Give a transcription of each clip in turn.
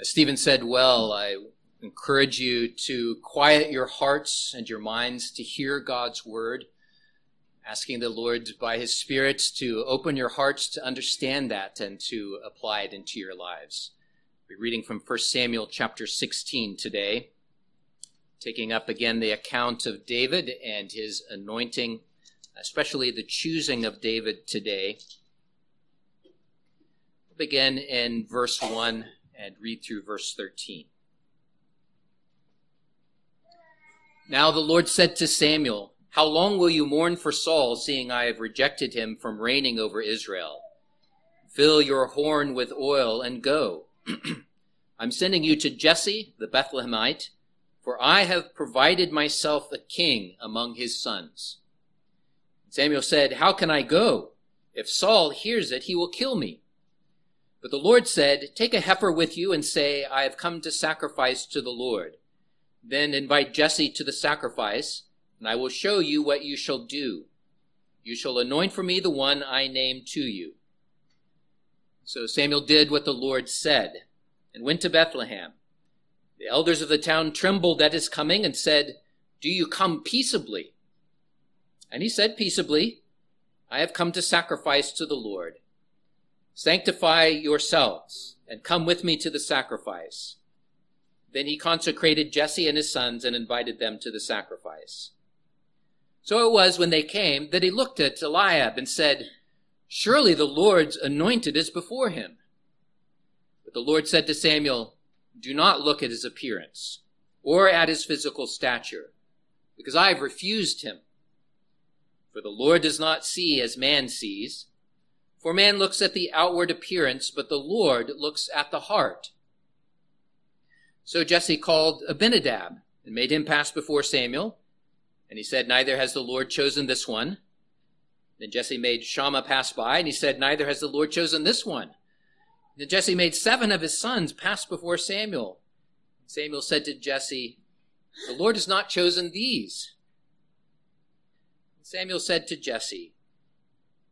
As Stephen said well, I encourage you to quiet your hearts and your minds to hear God's word, asking the Lord by his Spirit to open your hearts to understand that and to apply it into your lives. We're reading from 1 Samuel chapter 16 today, taking up again the account of David and his anointing, especially the choosing of David today. Begin in verse 1 and read through verse 13. Now the Lord said to Samuel, How long will you mourn for Saul, seeing I have rejected him from reigning over Israel? Fill your horn with oil and go. I'm sending you to Jesse the Bethlehemite, for I have provided myself a king among his sons. Samuel said, How can I go? If Saul hears it, he will kill me. But the Lord said, Take a heifer with you and say, I have come to sacrifice to the Lord. Then invite Jesse to the sacrifice, and I will show you what you shall do. You shall anoint for me the one I name to you. So Samuel did what the Lord said, and went to Bethlehem. The elders of the town trembled at his coming and said, Do you come peaceably? And he said peaceably, I have come to sacrifice to the Lord. Sanctify yourselves and come with me to the sacrifice. Then he consecrated Jesse and his sons and invited them to the sacrifice. So it was when they came that he looked at Eliab and said, Surely the Lord's anointed is before him. But the Lord said to Samuel, Do not look at his appearance or at his physical stature, because I have refused him. For the Lord does not see as man sees. For man looks at the outward appearance, but the Lord looks at the heart. So Jesse called Abinadab and made him pass before Samuel. And he said, Neither has the Lord chosen this one. Then Jesse made Shammah pass by, and he said, Neither has the Lord chosen this one. Then Jesse made seven of his sons pass before Samuel. Samuel said to Jesse, The Lord has not chosen these. Samuel said to Jesse,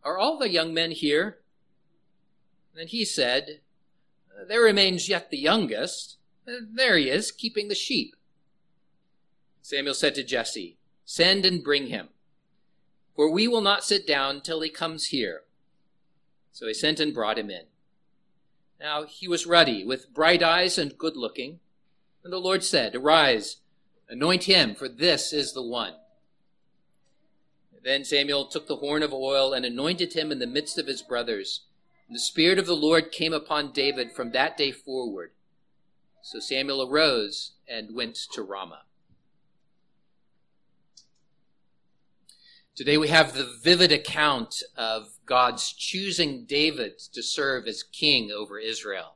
are all the young men here? And he said, There remains yet the youngest. There he is, keeping the sheep. Samuel said to Jesse, Send and bring him, for we will not sit down till he comes here. So he sent and brought him in. Now he was ruddy, with bright eyes and good looking. And the Lord said, Arise, anoint him, for this is the one. Then Samuel took the horn of oil and anointed him in the midst of his brothers. And the Spirit of the Lord came upon David from that day forward. So Samuel arose and went to Ramah. Today we have the vivid account of God's choosing David to serve as king over Israel.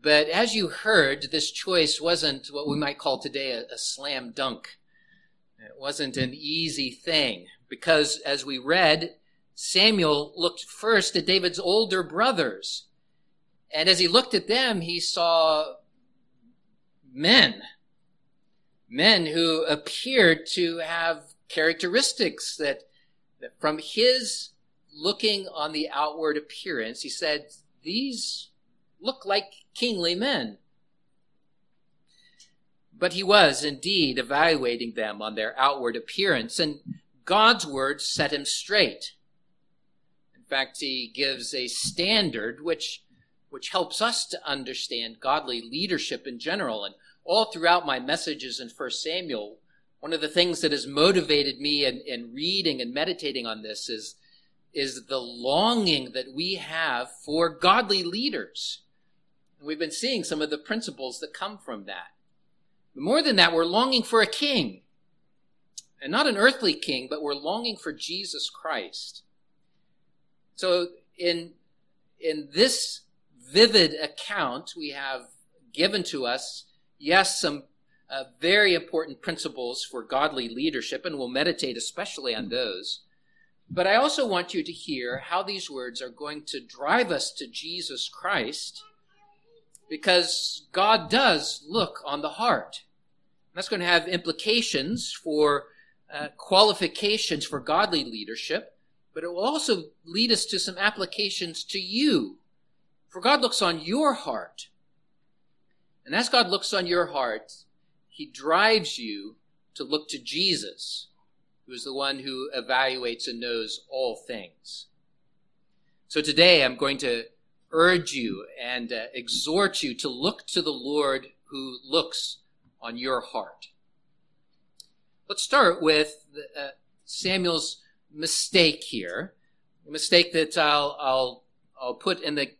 But as you heard, this choice wasn't what we might call today a, a slam dunk. It wasn't an easy thing because, as we read, Samuel looked first at David's older brothers. And as he looked at them, he saw men, men who appeared to have characteristics that, that from his looking on the outward appearance, he said, These look like kingly men. But he was indeed evaluating them on their outward appearance, and God's word set him straight. In fact, he gives a standard which, which helps us to understand godly leadership in general. And all throughout my messages in 1 Samuel, one of the things that has motivated me in, in reading and meditating on this is, is the longing that we have for godly leaders. And we've been seeing some of the principles that come from that. But more than that, we're longing for a king. And not an earthly king, but we're longing for Jesus Christ. So in, in this vivid account, we have given to us, yes, some uh, very important principles for godly leadership, and we'll meditate especially on those. But I also want you to hear how these words are going to drive us to Jesus Christ because God does look on the heart. That's going to have implications for uh, qualifications for godly leadership, but it will also lead us to some applications to you. For God looks on your heart. And as God looks on your heart, he drives you to look to Jesus, who is the one who evaluates and knows all things. So today I'm going to urge you and uh, exhort you to look to the Lord who looks on your heart. Let's start with uh, Samuel's mistake here, a mistake that I'll, I'll, I'll put in the,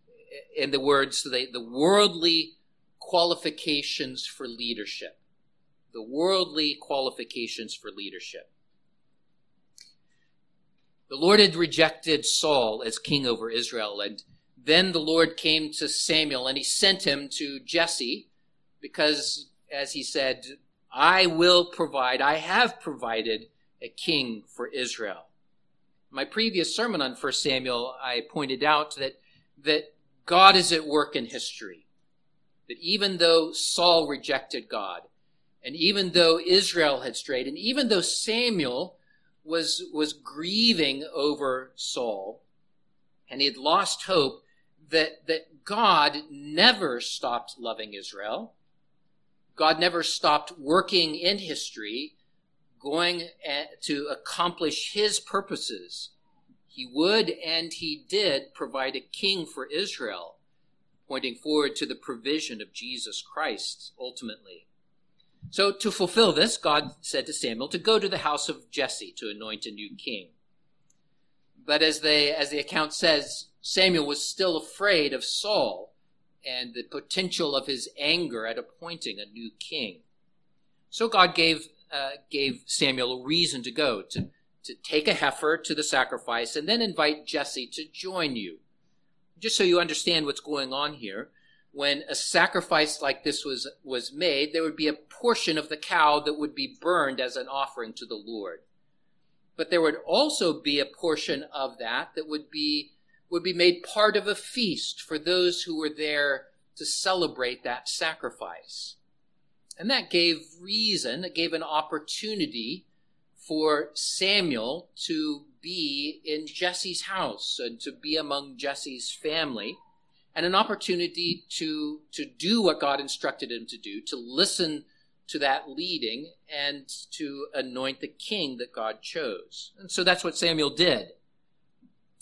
in the words, the, the worldly qualifications for leadership. The worldly qualifications for leadership. The Lord had rejected Saul as king over Israel, and then the Lord came to Samuel and he sent him to Jesse because, as he said, I will provide, I have provided a king for Israel. My previous sermon on 1 Samuel, I pointed out that, that God is at work in history. That even though Saul rejected God, and even though Israel had strayed, and even though Samuel was, was grieving over Saul, and he had lost hope, that, that God never stopped loving Israel. God never stopped working in history, going eh, to accomplish his purposes. He would and he did provide a king for Israel, pointing forward to the provision of Jesus Christ ultimately. So to fulfill this, God said to Samuel to go to the house of Jesse to anoint a new king. But as they, as the account says, Samuel was still afraid of Saul and the potential of his anger at appointing a new king. So God gave, uh, gave Samuel a reason to go, to, to take a heifer to the sacrifice, and then invite Jesse to join you. Just so you understand what's going on here, when a sacrifice like this was, was made, there would be a portion of the cow that would be burned as an offering to the Lord. But there would also be a portion of that that would be would be made part of a feast for those who were there to celebrate that sacrifice. And that gave reason, it gave an opportunity for Samuel to be in Jesse's house and to be among Jesse's family and an opportunity to, to do what God instructed him to do, to listen to that leading and to anoint the king that God chose. And so that's what Samuel did.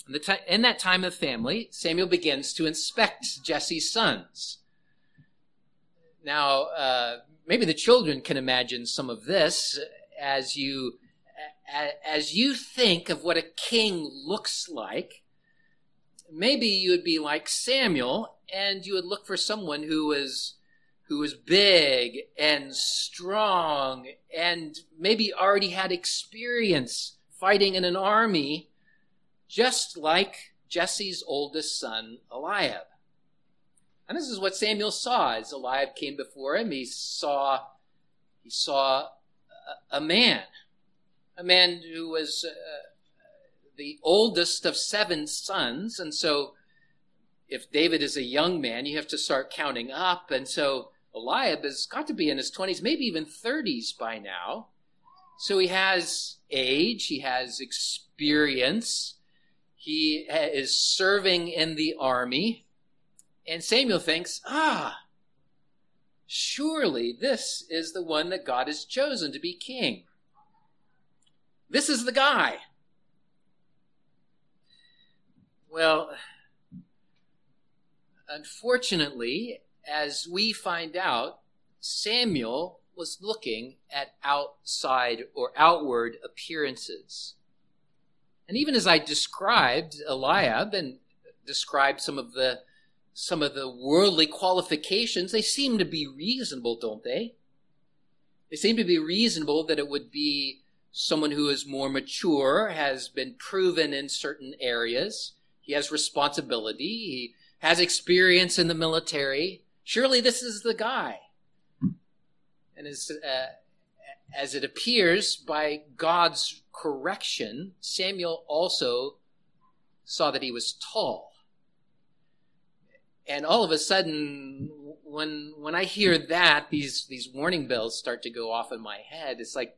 In, t- in that time of family, Samuel begins to inspect Jesse's sons. Now, uh, maybe the children can imagine some of this as you as you think of what a king looks like. Maybe you would be like Samuel, and you would look for someone who was who was big and strong, and maybe already had experience fighting in an army just like Jesse's oldest son, Eliab. And this is what Samuel saw as Eliab came before him. He saw, he saw a, a man, a man who was uh, the oldest of seven sons. And so if David is a young man, you have to start counting up. And so Eliab has got to be in his 20s, maybe even 30s by now. So he has age, he has experience, he is serving in the army. And Samuel thinks, ah, surely this is the one that God has chosen to be king. This is the guy. Well, unfortunately, as we find out, Samuel was looking at outside or outward appearances. And even as I described Eliab and described some of the some of the worldly qualifications, they seem to be reasonable, don't they? They seem to be reasonable that it would be someone who is more mature, has been proven in certain areas. He has responsibility. He has experience in the military. Surely this is the guy. And as, uh, as it appears by God's correction, Samuel also saw that he was tall. And all of a sudden, when when I hear that, these these warning bells start to go off in my head. It's like,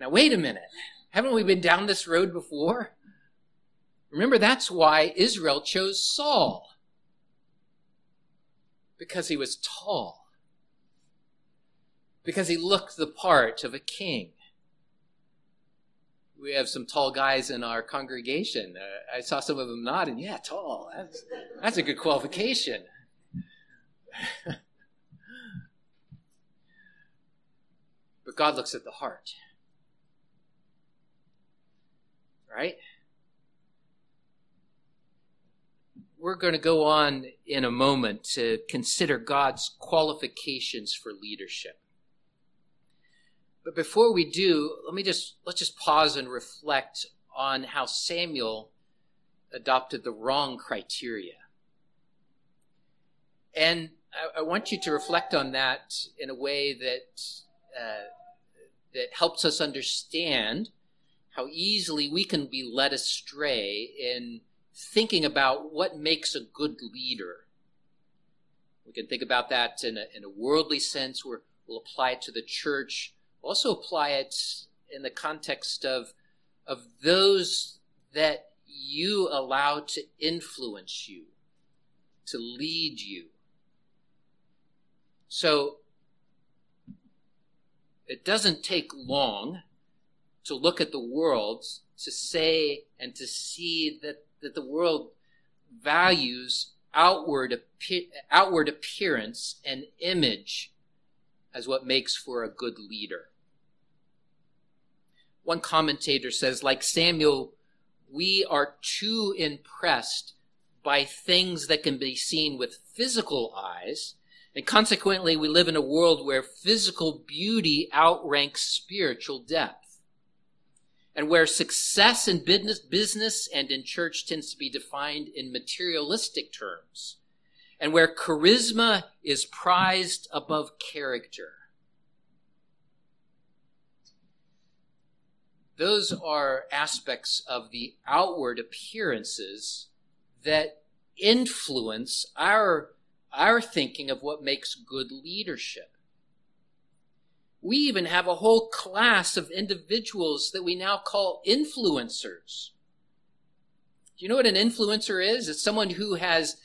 now wait a minute, haven't we been down this road before? Remember, that's why Israel chose Saul because he was tall. Because he looked the part of a king. We have some tall guys in our congregation. Uh, I saw some of them nodding. Yeah, tall. That's, that's a good qualification. but God looks at the heart. Right? we're going to go on in a moment to consider God's qualifications for leadership. But before we do, let me just let's just pause and reflect on how Samuel adopted the wrong criteria. And I, I want you to reflect on that in a way that uh, that helps us understand how easily we can be led astray in thinking about what makes a good leader. We can think about that in a, in a worldly sense, where we'll apply it to the church, also apply it in the context of, of those that you allow to influence you, to lead you. So, it doesn't take long to look at the world to say and to see that that the world values outward, outward appearance and image as what makes for a good leader. One commentator says, like Samuel, we are too impressed by things that can be seen with physical eyes, and consequently, we live in a world where physical beauty outranks spiritual depth and where success in business, business and in church tends to be defined in materialistic terms, and where charisma is prized above character. Those are aspects of the outward appearances that influence our, our thinking of what makes good leadership. We even have a whole class of individuals that we now call influencers. Do you know what an influencer is? It's someone who has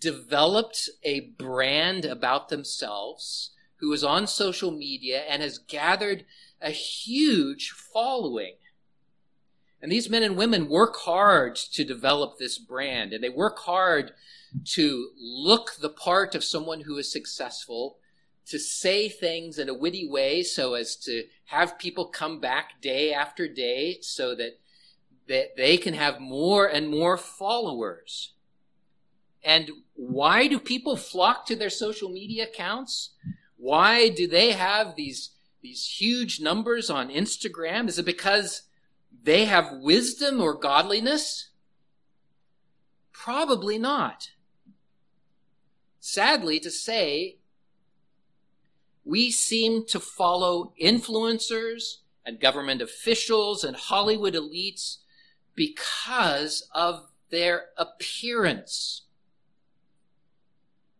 developed a brand about themselves, who is on social media and has gathered a huge following. And these men and women work hard to develop this brand, and they work hard to look the part of someone who is successful to say things in a witty way so as to have people come back day after day so that, that they can have more and more followers. And why do people flock to their social media accounts? Why do they have these, these huge numbers on Instagram? Is it because they have wisdom or godliness? Probably not. Sadly to say, we seem to follow influencers and government officials and Hollywood elites because of their appearance,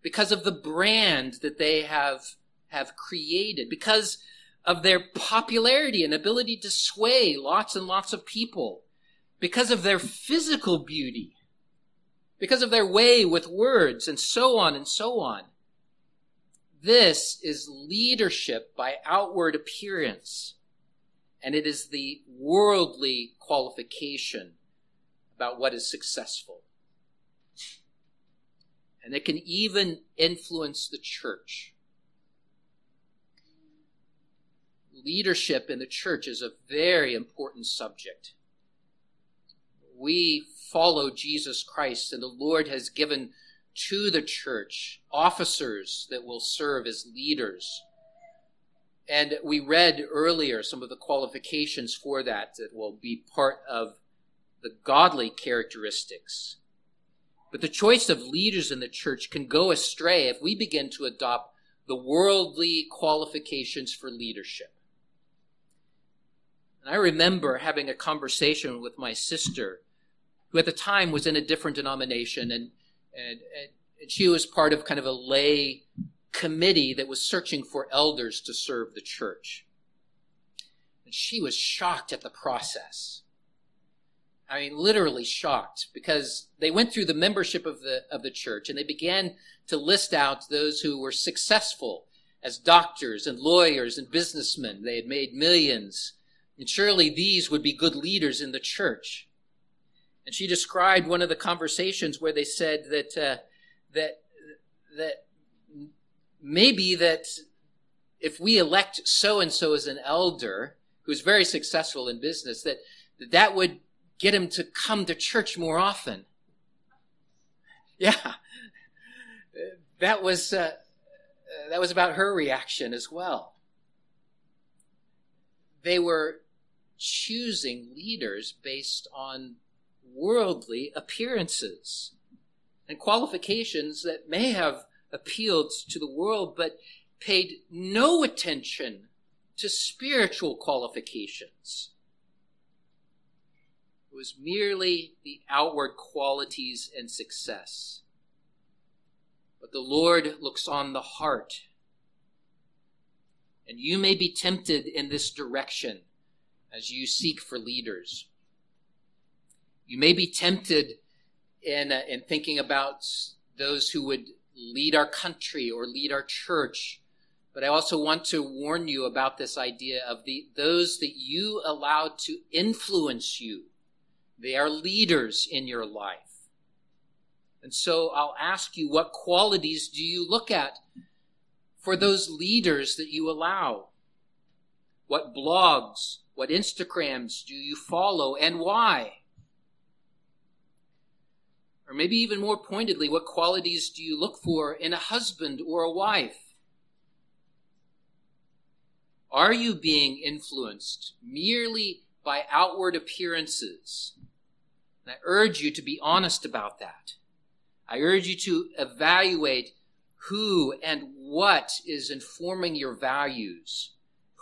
because of the brand that they have, have created, because of their popularity and ability to sway lots and lots of people, because of their physical beauty, because of their way with words, and so on and so on. This is leadership by outward appearance, and it is the worldly qualification about what is successful. And it can even influence the church. Leadership in the church is a very important subject. We follow Jesus Christ, and the Lord has given to the church, officers that will serve as leaders. And we read earlier some of the qualifications for that that will be part of the godly characteristics. But the choice of leaders in the church can go astray if we begin to adopt the worldly qualifications for leadership. And I remember having a conversation with my sister, who at the time was in a different denomination, and and, and she was part of kind of a lay committee that was searching for elders to serve the church. And she was shocked at the process. I mean, literally shocked because they went through the membership of the, of the church and they began to list out those who were successful as doctors and lawyers and businessmen. They had made millions. And surely these would be good leaders in the church. And she described one of the conversations where they said that, uh, that, that maybe that if we elect so and so as an elder who's very successful in business, that that would get him to come to church more often. Yeah, that was uh, that was about her reaction as well. They were choosing leaders based on worldly appearances and qualifications that may have appealed to the world, but paid no attention to spiritual qualifications. Was merely the outward qualities and success. But the Lord looks on the heart. And you may be tempted in this direction as you seek for leaders. You may be tempted in, uh, in thinking about those who would lead our country or lead our church. But I also want to warn you about this idea of the, those that you allow to influence you. They are leaders in your life. And so I'll ask you, what qualities do you look at for those leaders that you allow? What blogs, what Instagrams do you follow and why? Or maybe even more pointedly, what qualities do you look for in a husband or a wife? Are you being influenced merely by outward appearances? And I urge you to be honest about that. I urge you to evaluate who and what is informing your values,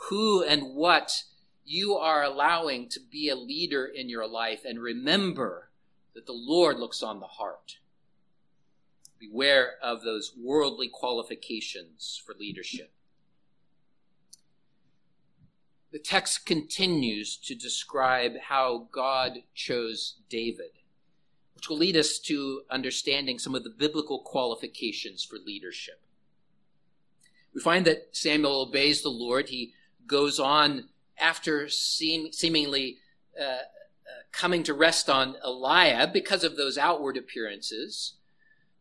who and what you are allowing to be a leader in your life, and remember that the Lord looks on the heart. Beware of those worldly qualifications for leadership. The text continues to describe how God chose David which will lead us to understanding some of the biblical qualifications for leadership. We find that Samuel obeys the Lord. He goes on after seem, seemingly uh, uh, coming to rest on Eliab because of those outward appearances.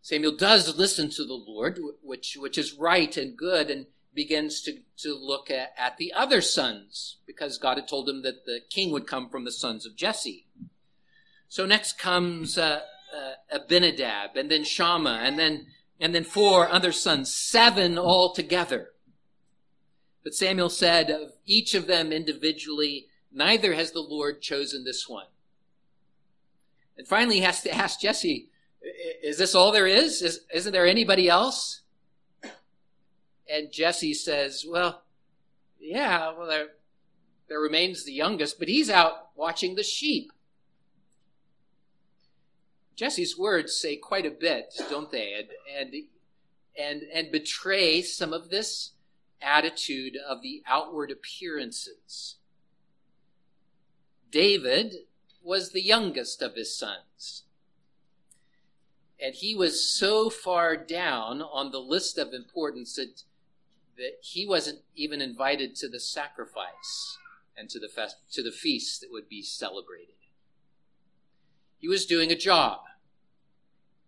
Samuel does listen to the Lord, which, which is right and good, and begins to, to look at, at the other sons because God had told him that the king would come from the sons of Jesse. So next comes uh, uh, Abinadab, and then Shammah, and then and then four other sons, seven altogether. But Samuel said of each of them individually, neither has the Lord chosen this one. And finally, he has to ask Jesse, is this all there is? is isn't there anybody else? And Jesse says, well, yeah, well, there, there remains the youngest, but he's out watching the sheep. Jesse's words say quite a bit, don't they? And, and, and, and betray some of this attitude of the outward appearances. David was the youngest of his sons. And he was so far down on the list of importance that, that he wasn't even invited to the sacrifice and to the, fest, to the feast that would be celebrated. He was doing a job,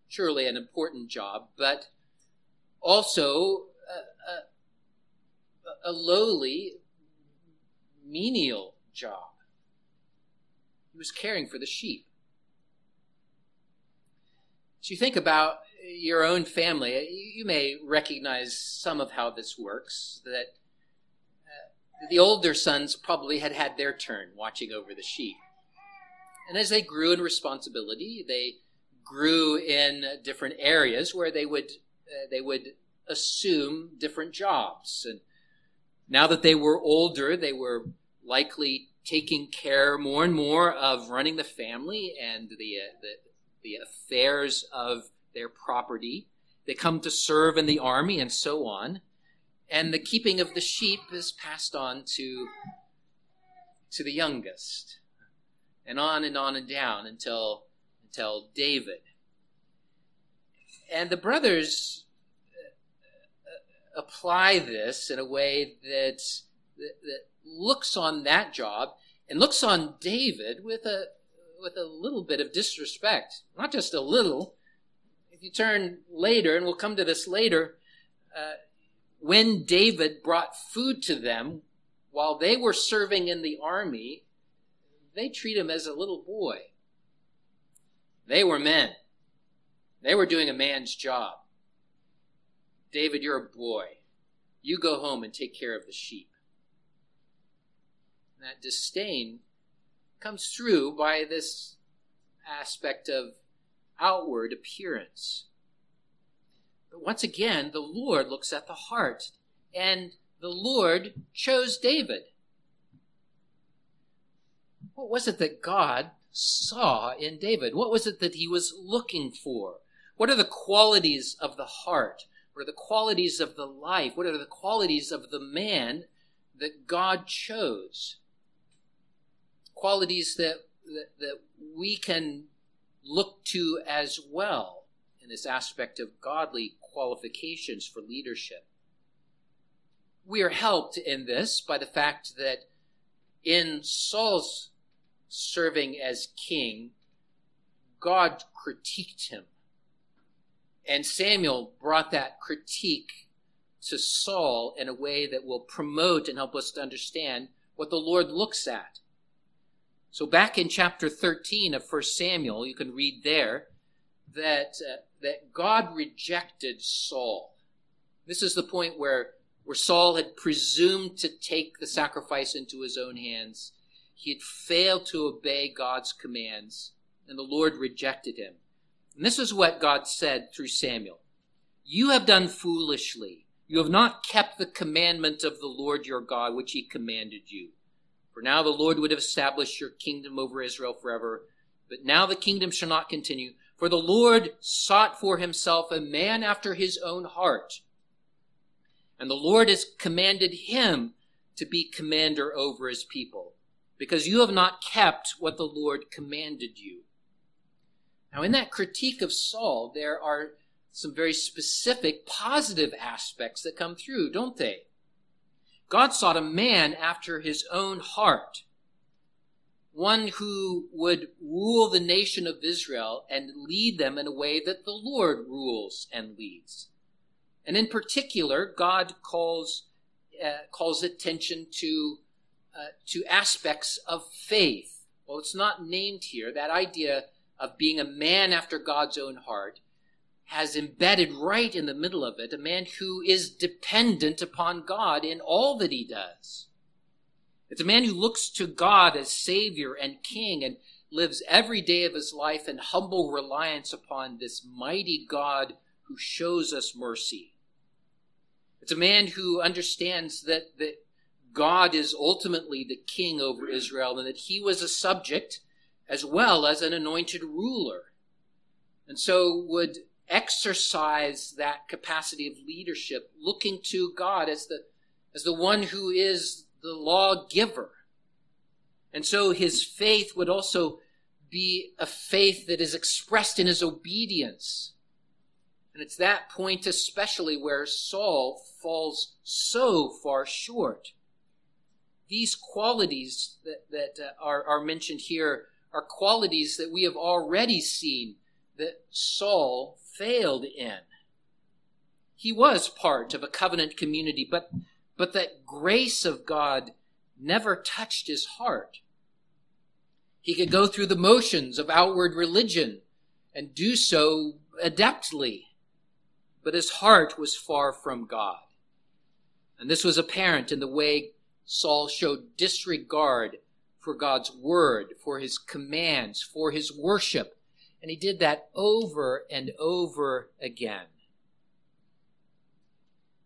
surely an important job, but also a, a, a lowly, menial job. He was caring for the sheep. As you think about your own family, you may recognize some of how this works. That uh, the older sons probably had had their turn watching over the sheep. And as they grew in responsibility, they grew in different areas where they would uh, they would assume different jobs. And now that they were older, they were likely taking care more and more of running the family and the uh, the, the affairs of their property. They come to serve in the army and so on. And the keeping of the sheep is passed on to to the youngest and on and on and down until until David. And the brothers uh, apply this in a way that, that, that looks on that job and looks on David with a with a little bit of disrespect. Not just a little. If you turn later, and we'll come to this later, uh, when David brought food to them while they were serving in the army, they treat him as a little boy. They were men. They were doing a man's job. David, you're a boy. You go home and take care of the sheep. And that disdain comes through by this aspect of outward appearance. But once again, the Lord looks at the heart, and the Lord chose David. What was it that God saw in David? What was it that he was looking for? What are the qualities of the heart? What are the qualities of the life? What are the qualities of the man that God chose? Qualities that, that, that we can look to as well in this aspect of godly qualifications for leadership. We are helped in this by the fact that in Saul's serving as king, God critiqued him. And Samuel brought that critique to Saul in a way that will promote and help us to understand what the Lord looks at. So back in chapter 13 of 1 Samuel, you can read there that, uh, that God rejected Saul. This is the point where, where Saul had presumed to take the sacrifice into his own hands he had failed to obey God's commands, and the Lord rejected him. And this is what God said through Samuel You have done foolishly. You have not kept the commandment of the Lord your God, which he commanded you. For now the Lord would have established your kingdom over Israel forever. But now the kingdom shall not continue. For the Lord sought for himself a man after his own heart. And the Lord has commanded him to be commander over his people because you have not kept what the Lord commanded you. Now, in that critique of Saul, there are some very specific positive aspects that come through, don't they? God sought a man after his own heart, one who would rule the nation of Israel and lead them in a way that the Lord rules and leads. And in particular, God calls, uh, calls attention to uh, to aspects of faith. Well, it's not named here. That idea of being a man after God's own heart has embedded right in the middle of it a man who is dependent upon God in all that he does. It's a man who looks to God as Savior and King and lives every day of his life in humble reliance upon this mighty God who shows us mercy. It's a man who understands that, that God is ultimately the king over Israel and that he was a subject as well as an anointed ruler. And so would exercise that capacity of leadership, looking to God as the, as the one who is the lawgiver. And so his faith would also be a faith that is expressed in his obedience. And it's that point especially where Saul falls so far short these qualities that, that uh, are, are mentioned here are qualities that we have already seen that Saul failed in. He was part of a covenant community, but, but that grace of God never touched his heart. He could go through the motions of outward religion and do so adeptly, but his heart was far from God. And this was apparent in the way Saul showed disregard for God's word, for his commands, for his worship. And he did that over and over again.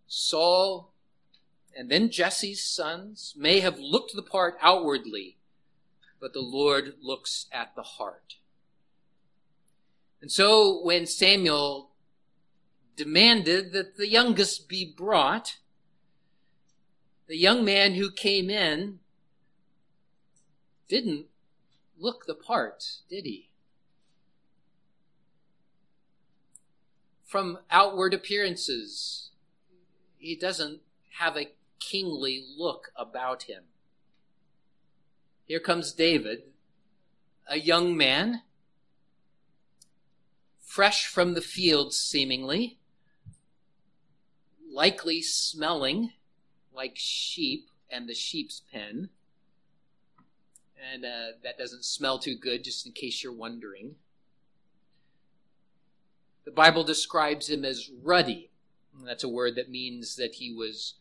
Saul and then Jesse's sons may have looked the part outwardly, but the Lord looks at the heart. And so when Samuel demanded that the youngest be brought, the young man who came in didn't look the part, did he? From outward appearances, he doesn't have a kingly look about him. Here comes David, a young man, fresh from the fields seemingly, likely smelling like sheep and the sheep's pen. And uh, that doesn't smell too good, just in case you're wondering. The Bible describes him as ruddy. That's a word that means that he was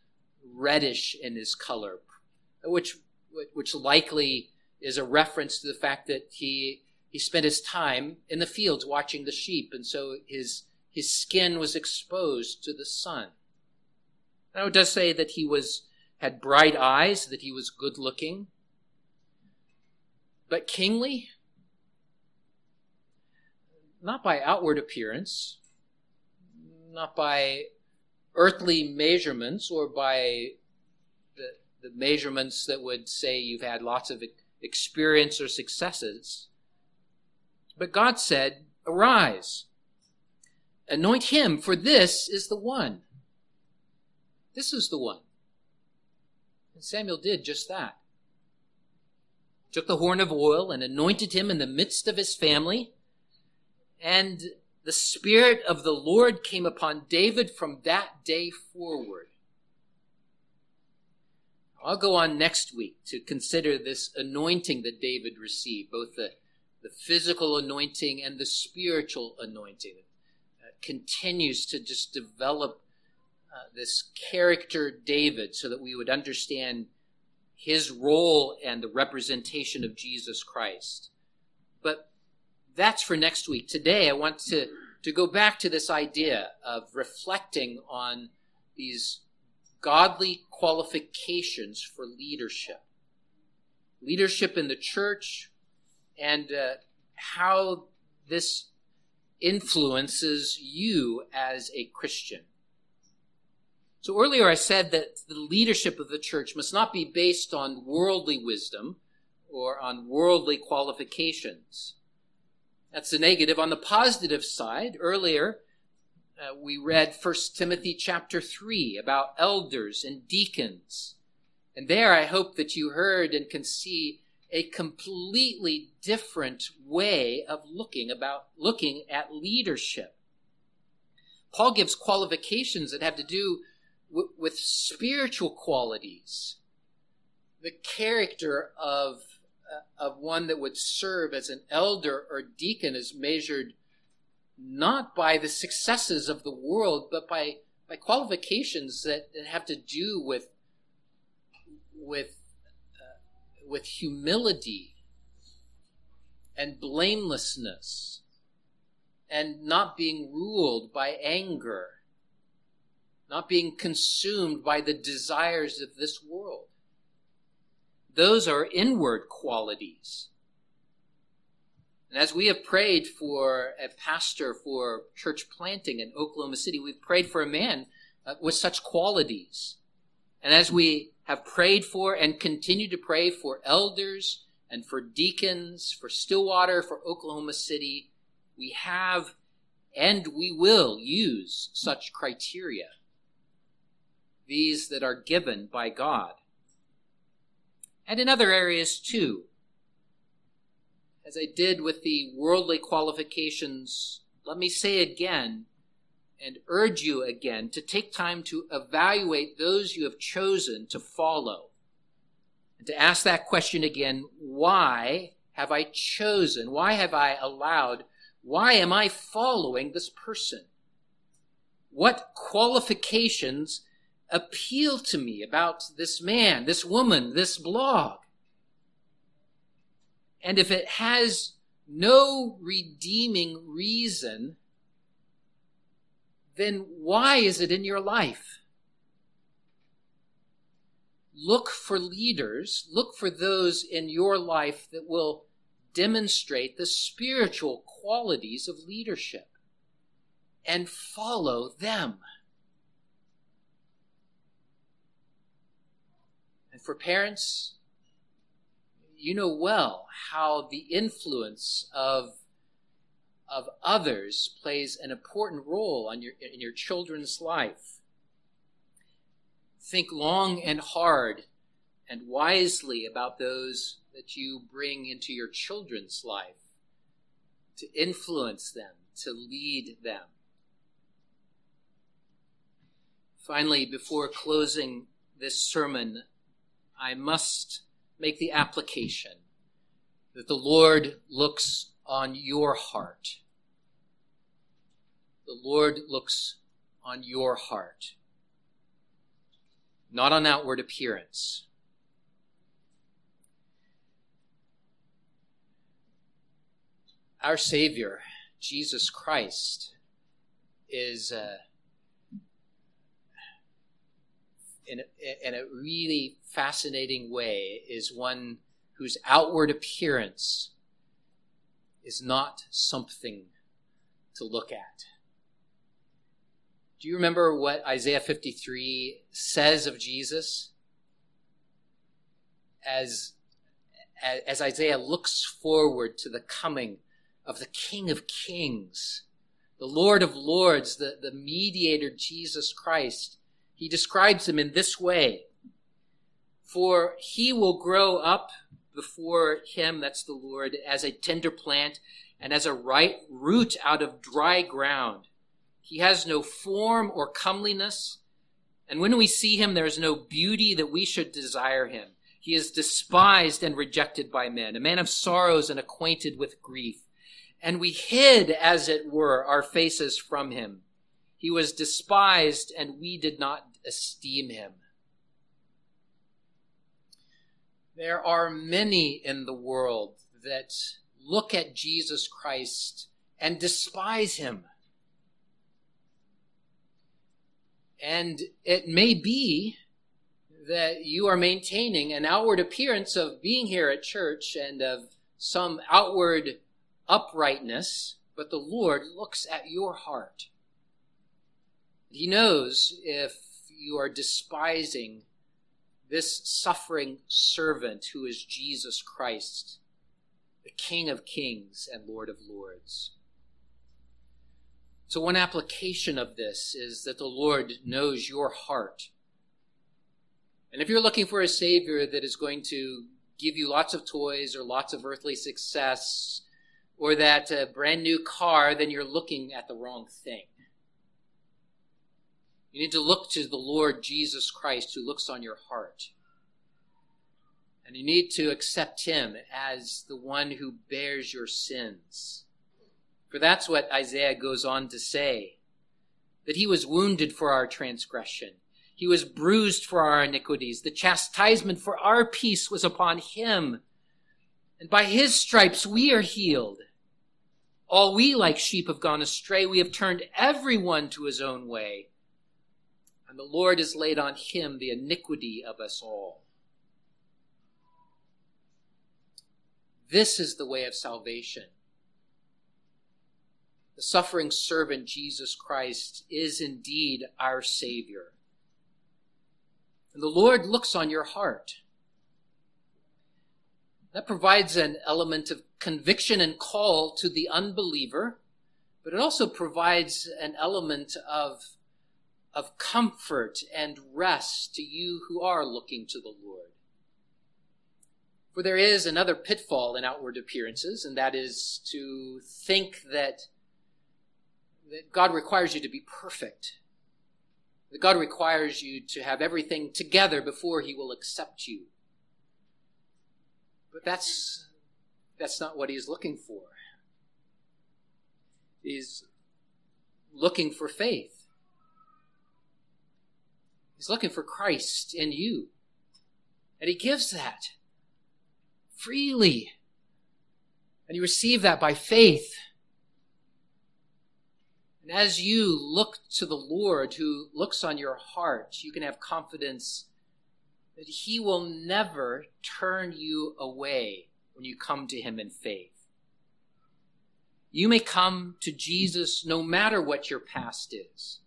reddish in his color, which which likely is a reference to the fact that he he spent his time in the fields watching the sheep, and so his his skin was exposed to the sun. Now it does say that he was had bright eyes, that he was good looking, but kingly, not by outward appearance, not by earthly measurements or by the, the measurements that would say you've had lots of experience or successes. But God said, Arise, anoint him, for this is the one. This is the one. And Samuel did just that. Took the horn of oil and anointed him in the midst of his family. And the Spirit of the Lord came upon David from that day forward. I'll go on next week to consider this anointing that David received, both the, the physical anointing and the spiritual anointing. It uh, continues to just develop uh, this character David so that we would understand his role and the representation of Jesus Christ. That's for next week. Today, I want to, to go back to this idea of reflecting on these godly qualifications for leadership. Leadership in the church and uh, how this influences you as a Christian. So earlier I said that the leadership of the church must not be based on worldly wisdom or on worldly qualifications. That's the negative. On the positive side, earlier uh, we read 1 Timothy chapter 3 about elders and deacons. And there I hope that you heard and can see a completely different way of looking about looking at leadership. Paul gives qualifications that have to do with spiritual qualities, the character of of one that would serve as an elder or deacon is measured not by the successes of the world, but by by qualifications that, that have to do with with uh, with humility and blamelessness and not being ruled by anger not being consumed by the desires of this world. Those are inward qualities. And as we have prayed for a pastor for church planting in Oklahoma City, we've prayed for a man uh, with such qualities. And as we have prayed for and continue to pray for elders and for deacons, for Stillwater, for Oklahoma City, we have and we will use such criteria these that are given by God. And in other areas too. As I did with the worldly qualifications, let me say again and urge you again to take time to evaluate those you have chosen to follow. And to ask that question again why have I chosen? Why have I allowed? Why am I following this person? What qualifications appeal to me about this man, this woman, this blog? And if it has no redeeming reason, then why is it in your life? Look for leaders, look for those in your life that will demonstrate the spiritual qualities of leadership and follow them. And for parents, you know well how the influence of of others plays an important role on your in your children's life. think long and hard and wisely about those that you bring into your children's life to influence them, to lead them. Finally, before closing this sermon, I must make the application that the Lord looks on your heart. The Lord looks on your heart, not on outward appearance. Our Savior, Jesus Christ, is uh, in, a, in a really fascinating way, is one whose outward appearance is not something to look at. Do you remember what Isaiah 53 says of Jesus? As, as Isaiah looks forward to the coming of the King of Kings, the Lord of Lords, the, the mediator Jesus Christ, he describes him in this way. For he will grow up before him, that's the Lord, as a tender plant and as a right root out of dry ground. He has no form or comeliness. And when we see him, there is no beauty that we should desire him. He is despised and rejected by men, a man of sorrows and acquainted with grief. And we hid, as it were, our faces from him. He was despised, and we did not esteem him. There are many in the world that look at Jesus Christ and despise him. And it may be that you are maintaining an outward appearance of being here at church and of some outward uprightness, but the Lord looks at your heart. He knows if you are despising this suffering servant who is Jesus Christ, the King of kings and Lord of lords. So, one application of this is that the Lord knows your heart. And if you're looking for a Savior that is going to give you lots of toys or lots of earthly success or that uh, brand new car, then you're looking at the wrong thing. You need to look to the Lord Jesus Christ who looks on your heart. And you need to accept him as the one who bears your sins. For that's what Isaiah goes on to say that he was wounded for our transgression, he was bruised for our iniquities. The chastisement for our peace was upon him. And by his stripes we are healed. All we like sheep have gone astray. We have turned everyone to his own way and the Lord has laid on him the iniquity of us all. This is the way of salvation. The suffering servant Jesus Christ is indeed our Savior. And the Lord looks on your heart. That provides an element of conviction and call to the unbeliever, but it also provides an element of of comfort and rest to you who are looking to the Lord. For there is another pitfall in outward appearances, and that is to think that, that God requires you to be perfect. That God requires you to have everything together before He will accept you. But that's, that's not what He is looking for. He's looking for faith. He's looking for Christ in you. And He gives that freely. And you receive that by faith. And as you look to the Lord who looks on your heart, you can have confidence that He will never turn you away when you come to Him in faith. You may come to Jesus no matter what your past is.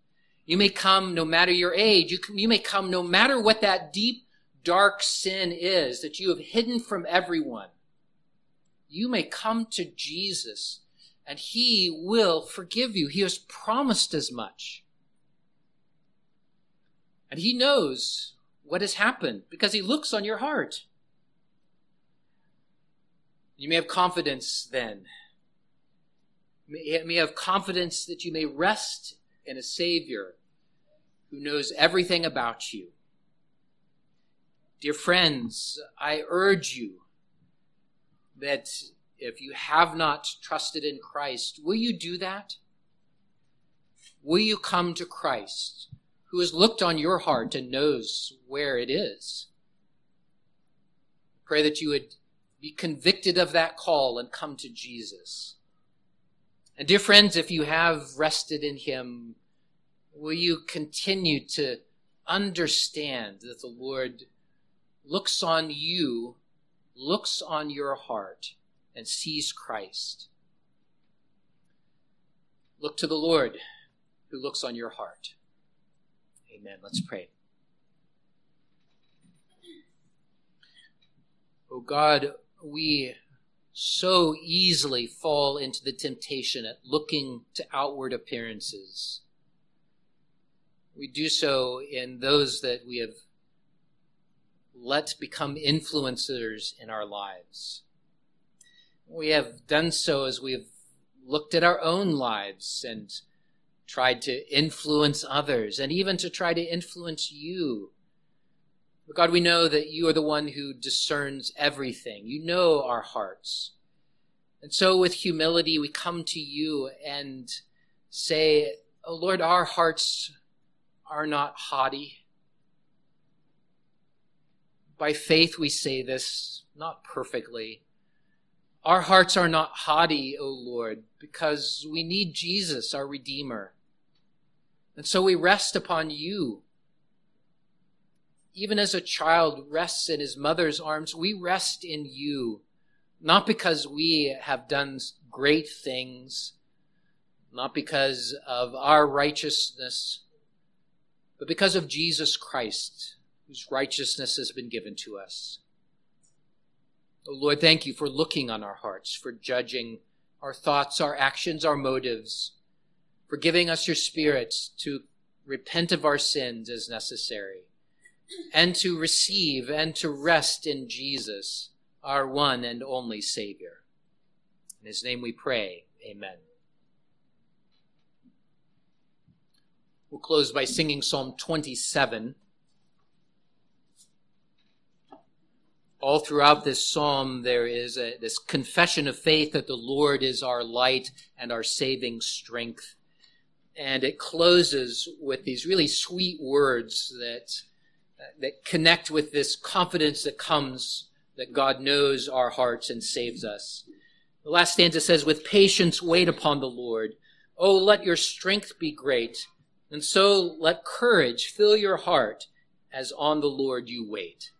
You may come no matter your age. You, you may come no matter what that deep, dark sin is that you have hidden from everyone. You may come to Jesus and he will forgive you. He has promised as much. And he knows what has happened because he looks on your heart. You may have confidence then. You may have confidence that you may rest in a Savior who knows everything about you. Dear friends, I urge you that if you have not trusted in Christ, will you do that? Will you come to Christ, who has looked on your heart and knows where it is? Pray that you would be convicted of that call and come to Jesus. And dear friends, if you have rested in him, will you continue to understand that the Lord looks on you, looks on your heart, and sees Christ? Look to the Lord who looks on your heart. Amen. Let's pray. Oh God, we so easily fall into the temptation at looking to outward appearances. We do so in those that we have let become influencers in our lives. We have done so as we have looked at our own lives and tried to influence others and even to try to influence you but God, we know that you are the one who discerns everything. You know our hearts. And so with humility, we come to you and say, Oh Lord, our hearts are not haughty. By faith, we say this, not perfectly. Our hearts are not haughty, O Lord, because we need Jesus, our Redeemer. And so we rest upon you even as a child rests in his mother's arms, we rest in you, not because we have done great things, not because of our righteousness, but because of Jesus Christ, whose righteousness has been given to us. Oh Lord, thank you for looking on our hearts, for judging our thoughts, our actions, our motives, for giving us your Spirit to repent of our sins as necessary and to receive and to rest in Jesus, our one and only Savior. In his name we pray. Amen. We'll close by singing Psalm 27. All throughout this psalm, there is a, this confession of faith that the Lord is our light and our saving strength. And it closes with these really sweet words that that connect with this confidence that comes that God knows our hearts and saves us. The last stanza says, With patience wait upon the Lord. Oh, let your strength be great, and so let courage fill your heart as on the Lord you wait.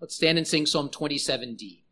Let's stand and sing Psalm 27d.